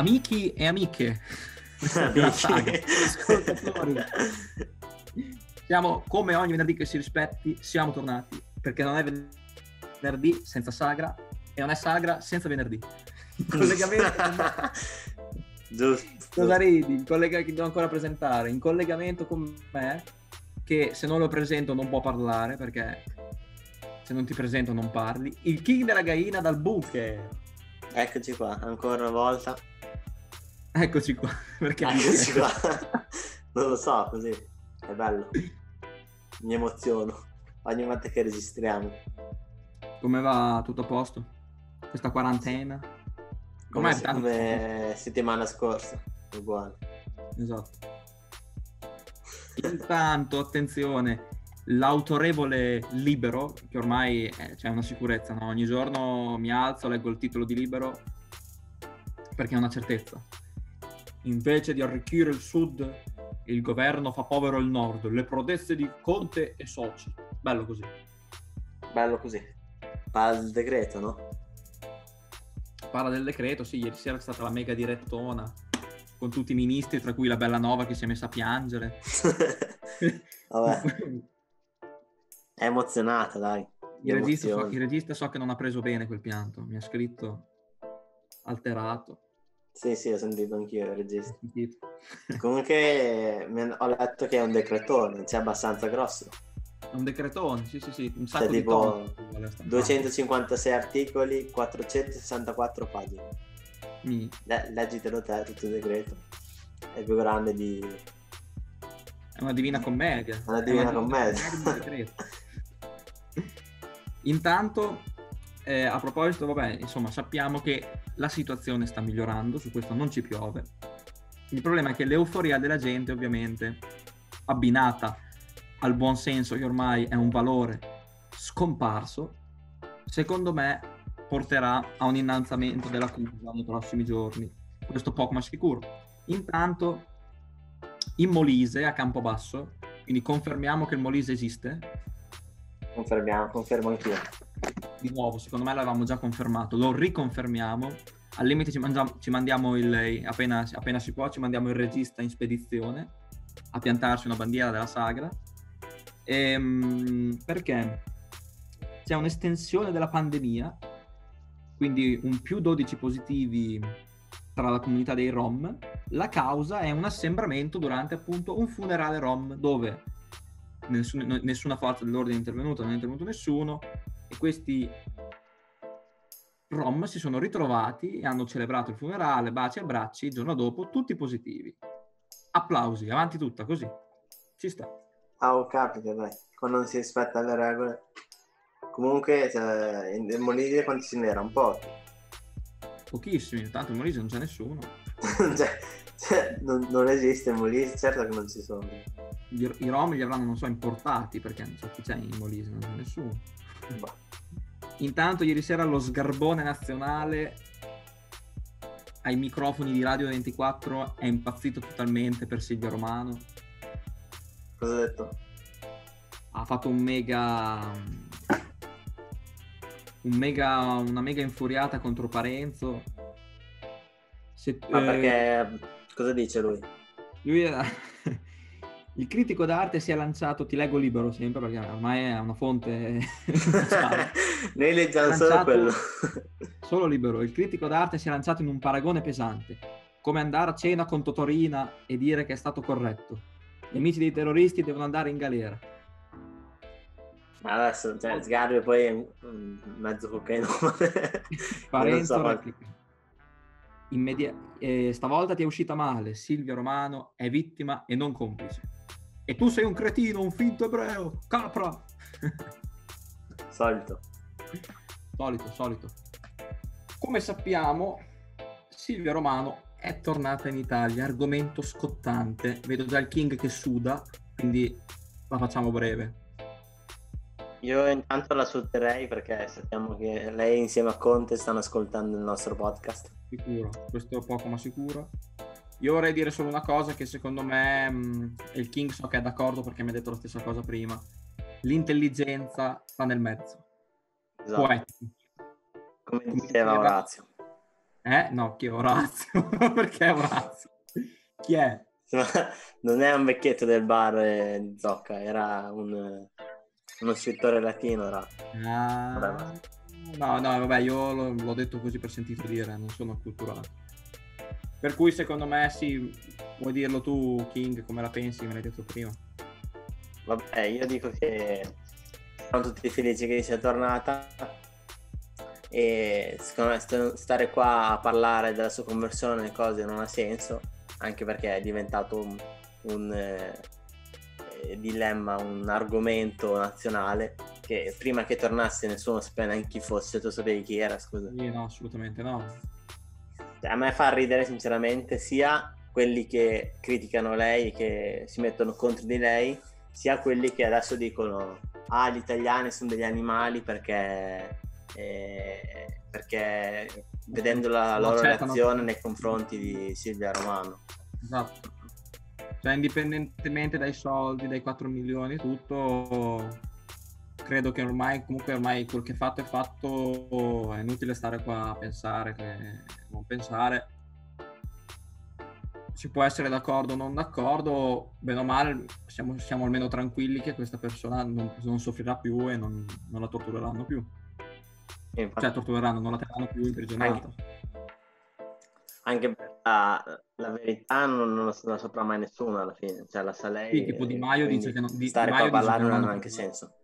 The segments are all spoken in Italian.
Amici e amiche ascoltatori. Siamo come ogni venerdì che si rispetti, siamo tornati perché non è venerdì senza sagra e non è sagra senza venerdì. Collegamento Giusto. Cosa ridi? Il collega che devo ancora presentare, in collegamento con me, che se non lo presento non può parlare perché se non ti presento non parli. Il king della gaina dal bunker. Eccoci qua, ancora una volta. Eccoci qua. Perché Eccoci qua. non lo so, così. È bello. Mi emoziono. Ogni volta che registriamo. Come va tutto a posto? Questa quarantena? Come, Com'è tanto? come settimana scorsa. Uguale. Esatto. Intanto, attenzione, l'autorevole Libero, che ormai eh, c'è una sicurezza, no? ogni giorno mi alzo, leggo il titolo di Libero perché è una certezza. Invece di arricchire il sud, il governo fa povero il nord, le proteste di Conte e soci. Bello così. Bello così. Parla del decreto, no? Parla del decreto, sì, ieri sera è stata la mega direttona con tutti i ministri, tra cui la Bella Nova che si è messa a piangere. Vabbè, è emozionata, dai. Il regista, so, il regista so che non ha preso bene quel pianto, mi ha scritto alterato. Sì, sì, ho sentito anch'io il regista. Comunque ho letto che è un decretone, cioè abbastanza grosso. È un decretone, sì sì sì, un sacco Cioè, di tipo, stampare. 256 articoli, 464 pagine. Mi- Le- leggitelo te tutto il decreto. È più grande di... È una divina commedia. Una È divina commedia. di un decreto. Intanto, eh, a proposito, vabbè, insomma, sappiamo che la situazione sta migliorando, su questo non ci piove. Il problema è che l'euforia della gente, ovviamente, abbinata al buon senso che ormai è un valore scomparso, secondo me porterà a un innalzamento della curva nei prossimi giorni. Questo poco ma sicuro. Intanto, in Molise, a Campobasso, quindi confermiamo che il Molise esiste, Confermiamo, confermo anch'io. Di nuovo, secondo me l'avevamo già confermato, lo riconfermiamo. Al limite ci, mangiamo- ci mandiamo il, appena, appena si può, ci mandiamo il regista in spedizione a piantarci una bandiera della sagra. Ehm, perché c'è un'estensione della pandemia, quindi un più 12 positivi tra la comunità dei Rom. La causa è un assembramento durante appunto un funerale Rom dove nessun- nessuna forza dell'ordine è intervenuta, non è intervenuto nessuno e questi Rom si sono ritrovati e hanno celebrato il funerale, baci e abbracci, il giorno dopo tutti positivi. Applausi, avanti tutta, così. Ci sta. Ah, oh, capita, dai. Quando non si rispetta le regole. Comunque, cioè, in in Molise quanti ce n'era? Un po'. Pochissimi, tanto in Molise non c'è nessuno. cioè, cioè, non, non esiste in Molise, certo che non ci sono. I, i Rom li avranno, non so, importati perché non so chi c'è in Molise, non c'è nessuno. Intanto ieri sera lo sgarbone nazionale ai microfoni di Radio 24 è impazzito totalmente per Silvio Romano. Cosa ho detto? ha fatto un mega un mega una mega infuriata contro Parenzo Se- Ma eh, perché... Cosa dice lui? lui era- il critico d'arte si è lanciato ti leggo libero sempre perché ormai è una fonte. Noi leggiamo solo quello. solo libero il critico d'arte si è lanciato in un paragone pesante come andare a cena con Totorina e dire che è stato corretto gli amici dei terroristi devono andare in galera adesso, cioè, Sgarbi poi è mezzo cocaino. Parenzo so. replica. Immedia- eh, stavolta ti è uscita male. Silvio Romano è vittima e non complice. E tu sei un cretino, un finto ebreo, capra. Solito. solito, solito. Come sappiamo, Silvia Romano è tornata in Italia, argomento scottante. Vedo già il King che suda, quindi la facciamo breve. Io intanto la saluterei perché sappiamo che lei insieme a Conte stanno ascoltando il nostro podcast. Sicuro, questo è poco ma sicuro. Io vorrei dire solo una cosa che secondo me, mh, il King so che è d'accordo perché mi ha detto la stessa cosa prima, l'intelligenza sta nel mezzo. Esatto. Poetico. Come Come diceva diceva- Orazio. Eh? No, chi è Orazio? Perché Orazio? Chi è? non è un vecchietto del bar eh, di Zocca, era un, uno scrittore latino. Era... Ah, no, no, vabbè, io l'ho, l'ho, detto così per sentito dire, non sono acculturato. Per cui secondo me sì, vuoi dirlo tu, King, come la pensi, me l'hai detto prima. Vabbè, io dico che siamo tutti felici che sia tornata e secondo me stare qua a parlare della sua conversione e cose non ha senso anche perché è diventato un, un eh, dilemma, un argomento nazionale che prima che tornasse nessuno sapeva neanche chi fosse, tu sapevi chi era, scusa. Sì, no, assolutamente no. A me fa ridere sinceramente sia quelli che criticano lei, che si mettono contro di lei, sia quelli che adesso dicono ah gli italiani sono degli animali perché, eh, perché vedendo la loro accettano. reazione nei confronti di Silvia Romano. Esatto. Cioè, indipendentemente dai soldi, dai 4 milioni, tutto, credo che ormai, comunque ormai quel che è fatto è fatto, è inutile stare qua a pensare, non pensare. Si può essere d'accordo o non d'accordo, bene o male siamo, siamo almeno tranquilli che questa persona non, non soffrirà più e non, non la tortureranno più. Infatti. Cioè tortureranno, non la terranno più imprigionata. Anche, anche la, la, verità non, non, la saprà mai nessuno alla fine, cioè la sa lei. Sì, tipo Di Maio dice che non, di, stare di qua a parlare non ha neanche senso.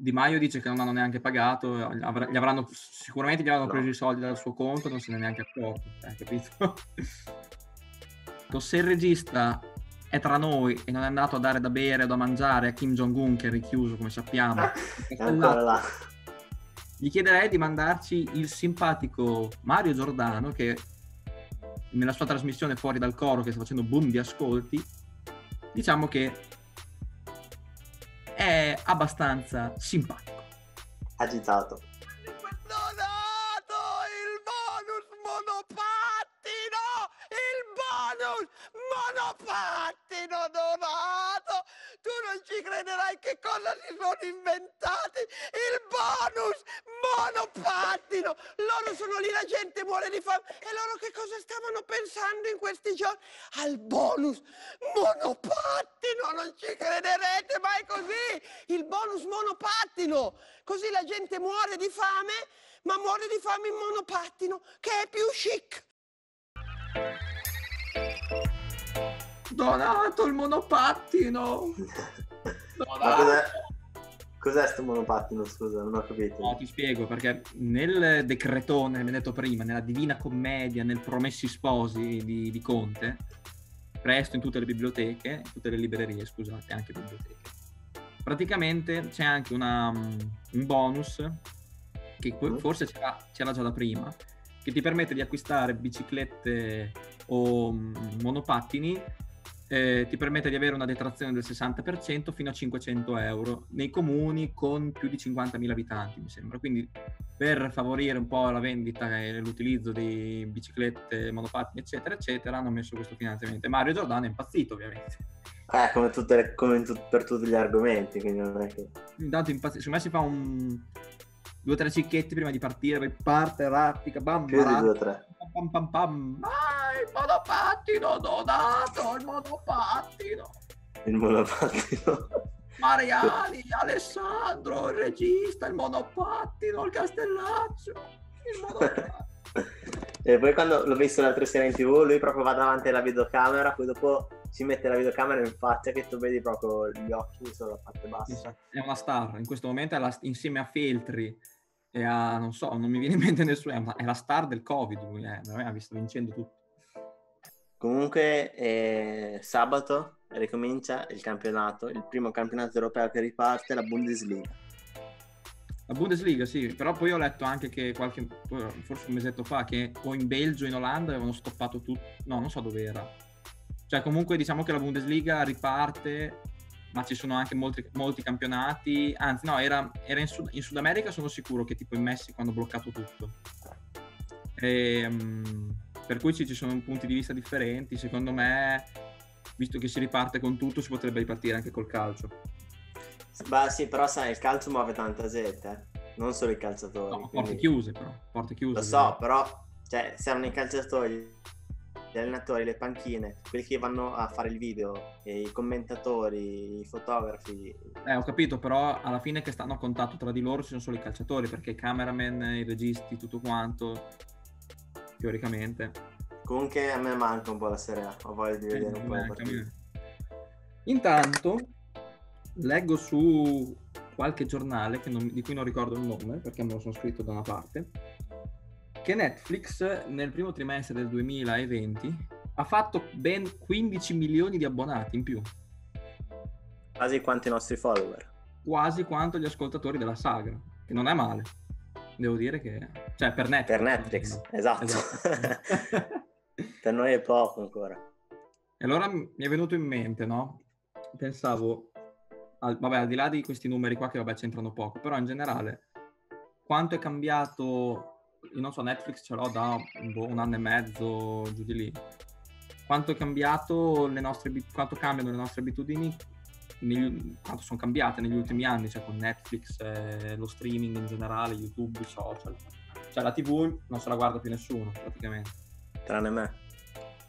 Di Maio dice che non hanno neanche pagato, gli avranno, sicuramente gli avranno no. preso i soldi dal suo conto, non se ne è neanche accorto, hai capito? Se il regista è tra noi e non è andato a dare da bere o da mangiare a Kim Jong-un che è richiuso, come sappiamo, là gli chiederei di mandarci il simpatico Mario Giordano che nella sua trasmissione fuori dal coro che sta facendo boom di ascolti diciamo che è abbastanza simpatico. Agitato. Donato il bonus monopattino! Il bonus monopattino donato! Tu non ci crederai che cosa si sono inventati! Il bonus monopattino loro sono lì la gente muore di fame e loro che cosa stavano pensando in questi giorni? Al bonus monopattino non ci crederete mai così. Il bonus monopattino. Così la gente muore di fame ma muore di fame in monopattino che è più chic. Donato il monopattino! Ma cos'è? Cos'è sto monopattino? Scusa, non ho capito. No, ti spiego perché nel decretone, come detto prima, nella Divina Commedia, nel Promessi Sposi di, di Conte, presto in tutte le biblioteche, in tutte le librerie, scusate, anche biblioteche. Praticamente c'è anche una, un bonus che mm. forse c'era, c'era già da prima, che ti permette di acquistare biciclette o mm, monopattini eh, ti permette di avere una detrazione del 60% fino a 500 euro nei comuni con più di 50.000 abitanti, mi sembra. Quindi per favorire un po' la vendita e l'utilizzo di biciclette, monopattini, eccetera, eccetera, hanno messo questo finanziamento. E Mario Giordano è impazzito, ovviamente. Eh, come, le, come tu, per tutti gli argomenti, quindi non è che... Intanto impazzito, secondo me si fa un... due o tre cicchetti prima di partire, poi parte, rappica, bam, Più di due o tre. Pam, pam, pam. Ah, il monopattino donato, il monopattino. Il monopattino. Mariani, Alessandro, il regista, il monopattino, il castellaccio, il monopattino. e poi quando l'ho visto l'altra sera in tv, lui proprio va davanti alla videocamera, poi dopo si mette la videocamera in faccia che tu vedi proprio gli occhi sulla parte bassa. È una star, in questo momento è la, insieme a Feltri e a, non so, non mi viene in mente nessuno, è la star del Covid, lui è, ha visto vincendo tutto. Comunque eh, sabato ricomincia il campionato, il primo campionato europeo che riparte, la Bundesliga. La Bundesliga sì, però poi ho letto anche che qualche, forse un mesetto fa, che o in Belgio o in Olanda avevano stoppato tutto, no non so dove era. Cioè comunque diciamo che la Bundesliga riparte, ma ci sono anche molti, molti campionati, anzi no, era, era in, Sud, in, Sud, America sono sicuro che tipo in Messico hanno bloccato tutto. E, um, per cui ci sono punti di vista differenti. Secondo me, visto che si riparte con tutto, si potrebbe ripartire anche col calcio. Beh, sì, però sai, il calcio muove tanta gente, eh. non solo i calciatori. No, porte quindi... chiuse, però. Porte chiuse. Lo so, però Cioè, servono i calciatori, gli allenatori, le panchine, quelli che vanno a fare il video, e i commentatori, i fotografi. Eh, ho capito, però alla fine che stanno a contatto tra di loro ci sono solo i calciatori, perché i cameraman, i registi, tutto quanto, teoricamente. Comunque a me manca un po' la Serie A, ho voglia di Eh, vedere un po' partite. manca. Intanto leggo su qualche giornale che non- di cui non ricordo il nome perché me lo sono scritto da una parte che Netflix nel primo trimestre del 2020 ha fatto ben 15 milioni di abbonati in più, Quasi quanti i nostri follower. quasi quanto gli ascoltatori della saga, che non è male. Devo dire che... cioè per Netflix. Per Netflix, esatto. Esatto. per noi è poco ancora. E allora mi è venuto in mente, no? Pensavo, al- vabbè, al di là di questi numeri qua che vabbè c'entrano poco, però in generale, quanto è cambiato, io non so, Netflix ce l'ho da boh, un anno e mezzo, giù di lì, quanto è cambiato le nostre, quanto cambiano le nostre abitudini, negli- quanto sono cambiate negli ultimi anni, cioè con Netflix, eh, lo streaming in generale, YouTube, i social. Cioè la TV non se la guarda più nessuno, praticamente Tranne me.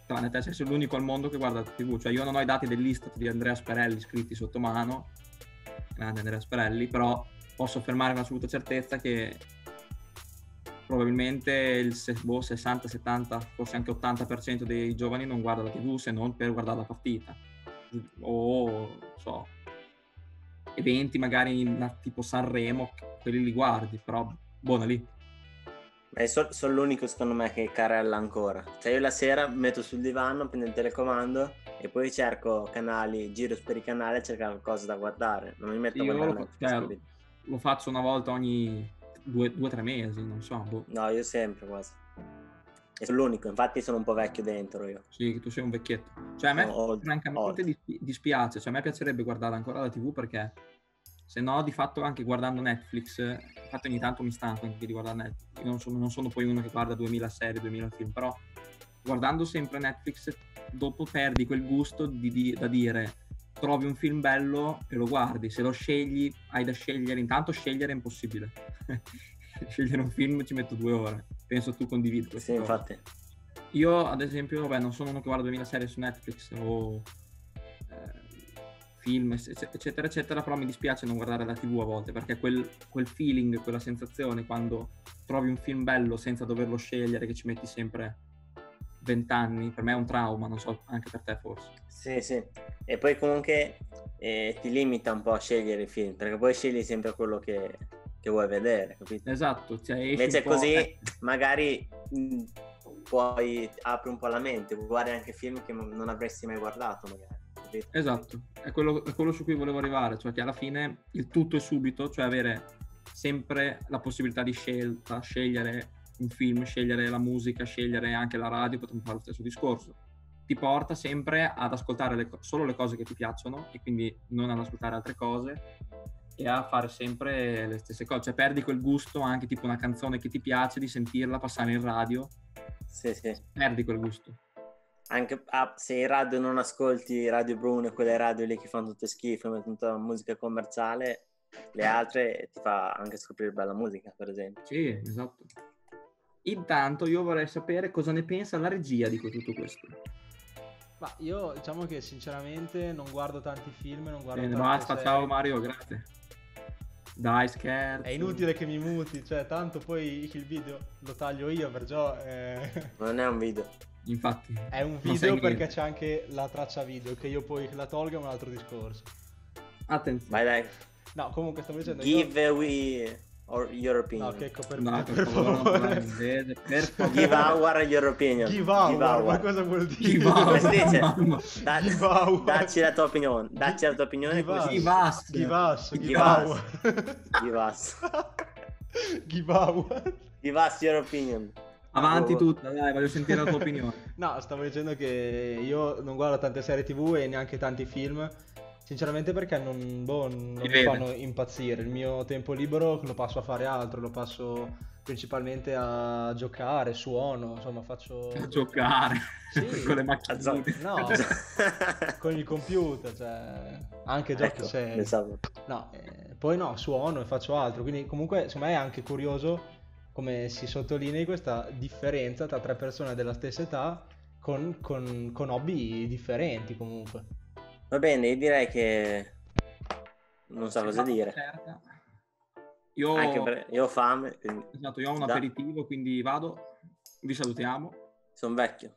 tranne te, cioè, sei l'unico al mondo che guarda la TV. Cioè, io non ho i dati dell'Istat di Andrea Sperelli scritti sotto mano, grande Andrea Sperelli, però posso affermare con assoluta certezza che probabilmente il se- boh, 60, 70, forse anche 80% dei giovani non guarda la TV se non per guardare la partita. O, so, eventi magari in- tipo Sanremo, quelli li guardi, però buona lì. So- sono l'unico secondo me che carella ancora. Cioè io la sera metto sul divano, prendo il telecomando e poi cerco canali, giro per i canali e cerco qualcosa da guardare. Non mi metto a Io guardare lo, cioè, lo faccio una volta ogni due o tre mesi, non so. boh. No, io sempre quasi. E sono l'unico, infatti sono un po' vecchio dentro io. Sì, tu sei un vecchietto. Cioè, a me old- francamente dispi- dispiace, cioè a me piacerebbe guardare ancora la TV perché se no di fatto anche guardando Netflix, infatti ogni tanto mi stanco anche di guardare Netflix, io non sono, non sono poi uno che guarda 2000 serie, 2000 film, però guardando sempre Netflix dopo perdi quel gusto di, di- da dire trovi un film bello e lo guardi, se lo scegli hai da scegliere, intanto scegliere è impossibile. scegliere un film ci metto due ore, penso tu condividi questa Sì, cosa. infatti. Io, ad esempio, vabbè, non sono uno che guarda 2000 serie su Netflix o eh, film, ecc- eccetera, eccetera, però mi dispiace non guardare la TV a volte perché quel, quel feeling, quella sensazione quando trovi un film bello senza doverlo scegliere, che ci metti sempre 20 anni, per me è un trauma, non so, anche per te forse. Sì, sì. E poi comunque eh, ti limita un po' a scegliere i film, perché poi scegli sempre quello che, che vuoi vedere, capito? Esatto, cioè Invece così eh, magari mh, poi apri un po' la mente, guardi anche film che non avresti mai guardato, magari. capito? Esatto, è quello, è quello su cui volevo arrivare, cioè che alla fine il tutto è subito, cioè avere sempre la possibilità di scelta, scegliere un film, scegliere la musica, scegliere anche la radio, potremmo fare lo stesso discorso. Ti porta sempre ad ascoltare le solo le cose che ti piacciono e quindi non ad ascoltare altre cose e a fare sempre le stesse cose. Cioè perdi quel gusto anche tipo una canzone che ti piace di sentirla passare in radio, Sì, sì. perdi quel gusto. Anche ah, se in radio non ascolti Radio Bruno, quelle radio lì che fanno tutte schifo, mettono tutta musica commerciale, le altre ti fa anche scoprire bella musica, per esempio. Sì, esatto. Intanto io vorrei sapere cosa ne pensa la regia di tutto questo. Ma io diciamo che sinceramente non guardo tanti film, non guardo Bene, tante basta, serie. ciao Mario, grazie. Dai, scherzo. È inutile che mi muti, cioè tanto poi il video lo taglio io, perciò eh, Non è un video. Infatti. è un video perché c'è anche la traccia video, che io poi la tolga è un altro discorso. Attenzione. Vai dai, No, comunque stavo dicendo io- give we or your No, opinion. Checco, per, No, per per favore, favore. per favore. Give our your opinion. Give out, Give ma our. cosa vuol dire? Give out. Come si dice? Da- Give out. dacci la tua opinione. Dacci la tua opinione. Give us. Give us. Give us, give, Give out. Give us. give out. Give us your opinion. Avanti Oh. tutta, dai, voglio sentire la tua opinione. No, stavo dicendo che io non guardo tante serie tv e neanche tanti film. Sinceramente perché non, boh, non mi vede. fanno impazzire. Il mio tempo libero lo passo a fare altro, lo passo principalmente a giocare, suono, insomma faccio... A giocare Sì. con le macchine. No, con il computer, cioè anche giochi ecco, seri. pensavo. No, eh, poi no, suono e faccio altro, quindi comunque secondo me è anche curioso come si sottolinei questa differenza tra tre persone della stessa età con, con- con hobby differenti comunque. Va bene, io direi che non so cosa dire. certa. Io, perché io ho fame, quindi esatto, io ho un Da- aperitivo, quindi vado. Vi salutiamo. sono vecchio.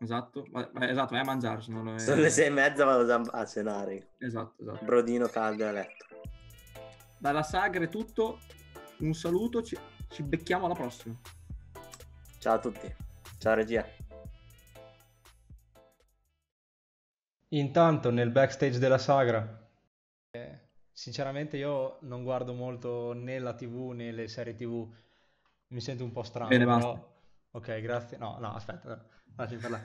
Esatto, esatto, vai a mangiare, se no lo è- Sono le sei e mezza, vado a cenare. Esatto, esatto. Brodino caldo a letto. Dalla sagra è tutto. Un saluto, ci, ci becchiamo alla prossima. Ciao a tutti. Ciao regia. Intanto nel backstage della sagra, eh, sinceramente io non guardo molto né la TV né le serie TV, mi sento un po' strano, Bene, però... basta. Ok, grazie. No, no, aspetta, lasciami parlare.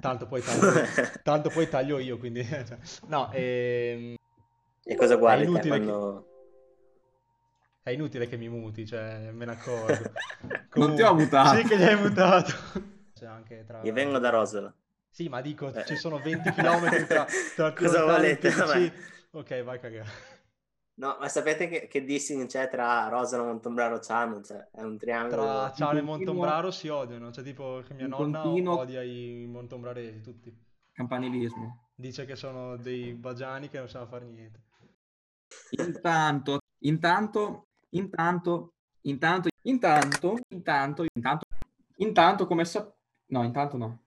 Tanto poi taglio, tanto poi taglio io, quindi... cioè, no, ehm, E cosa guardi te inutile che- quando... è inutile che mi muti, cioè, me ne accorgo. Non ti ho mutato. Sì che li hai mutato. Anche tra... Io vengo da Rosola. Sì, ma dico, Eh. ci sono 20 km tra, tra Cosa volete? Ok, vai a cagare. No, ma sapete che, che dissing c'è tra Rosola, Montombraro e Ciano? Cioè, è un triangolo. Tra Ciano e Montombraro si odiano, cioè tipo che mia nonna continuo- odia i montombraresi tutti. Campanilismo. Dice che sono dei bagiani che non sanno fare niente. Intanto, intanto, intanto, intanto, intanto, intanto, intanto, intanto, come sa... No, intanto no.